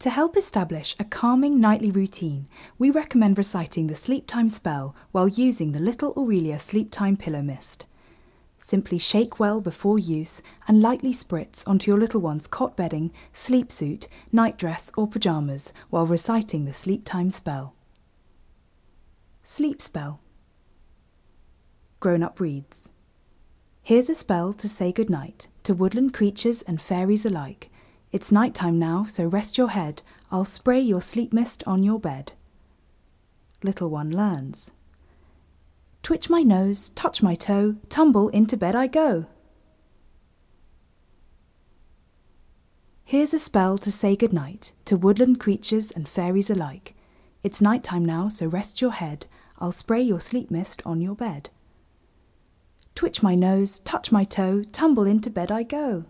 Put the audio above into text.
To help establish a calming nightly routine, we recommend reciting the sleep time spell while using the Little Aurelia Sleep Time Pillow Mist. Simply shake well before use and lightly spritz onto your little one's cot bedding, sleep suit, nightdress, or pyjamas while reciting the sleep time spell. Sleep spell. Grown up reads. Here's a spell to say goodnight to woodland creatures and fairies alike. It's night time now, so rest your head. I'll spray your sleep mist on your bed. Little one learns. Twitch my nose, touch my toe, tumble into bed I go. Here's a spell to say goodnight to woodland creatures and fairies alike. It's night time now, so rest your head. I'll spray your sleep mist on your bed. Twitch my nose, touch my toe, tumble into bed I go.